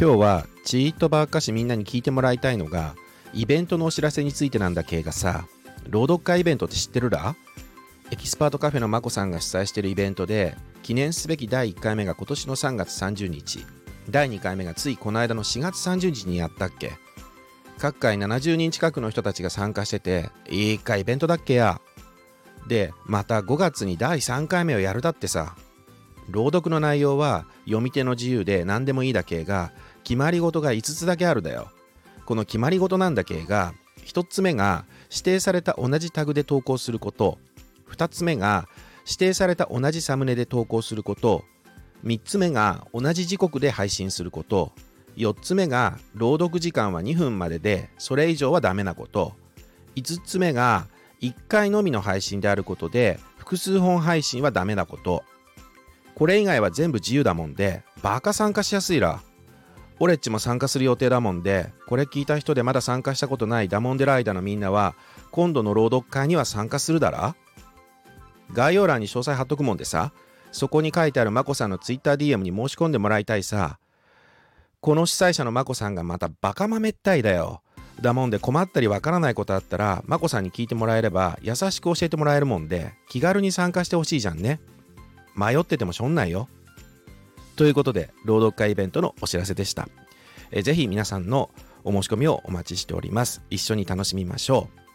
今日はちーっとばっかしみんなに聞いてもらいたいのがイベントのお知らせについてなんだけがさ朗読会イベントって知ってるらエキスパートカフェのまこさんが主催してるイベントで記念すべき第1回目が今年の3月30日。第2回目がついこの間の4月30日にやったっけ？各回70人近くの人たちが参加してていいかイベントだっけや。でまた5月に第3回目をやるだってさ。朗読の内容は読み手の自由で何でもいいだけが決まり事が5つだけあるだよ。この決まり事なんだけが1つ目が指定された同じタグで投稿すること。2つ目が指定された同じサムネで投稿すること。3つ目が同じ時刻で配信すること。4つ目が朗読時間は2分まででそれ以上はダメなこと。5つ目が1回のみの配信であることで複数本配信はダメなこと。これ以外は全部自由だもんでバカ参加しやすいら。俺っちも参加する予定だもんでこれ聞いた人でまだ参加したことないダモンデライダーのみんなは今度の朗読会には参加するだら？概要欄に詳細貼っとくもんでさ。そこに書いてあるまこさんの TwitterDM に申し込んでもらいたいさ。この主催者のまこさんがまたバカ豆ったいだよ。だもんで困ったりわからないことあったらまこさんに聞いてもらえれば優しく教えてもらえるもんで気軽に参加してほしいじゃんね。迷っててもしょんないよ。ということで朗読会イベントのお知らせでした。えぜひ皆さんのお申し込みをお待ちしております。一緒に楽しみましょう。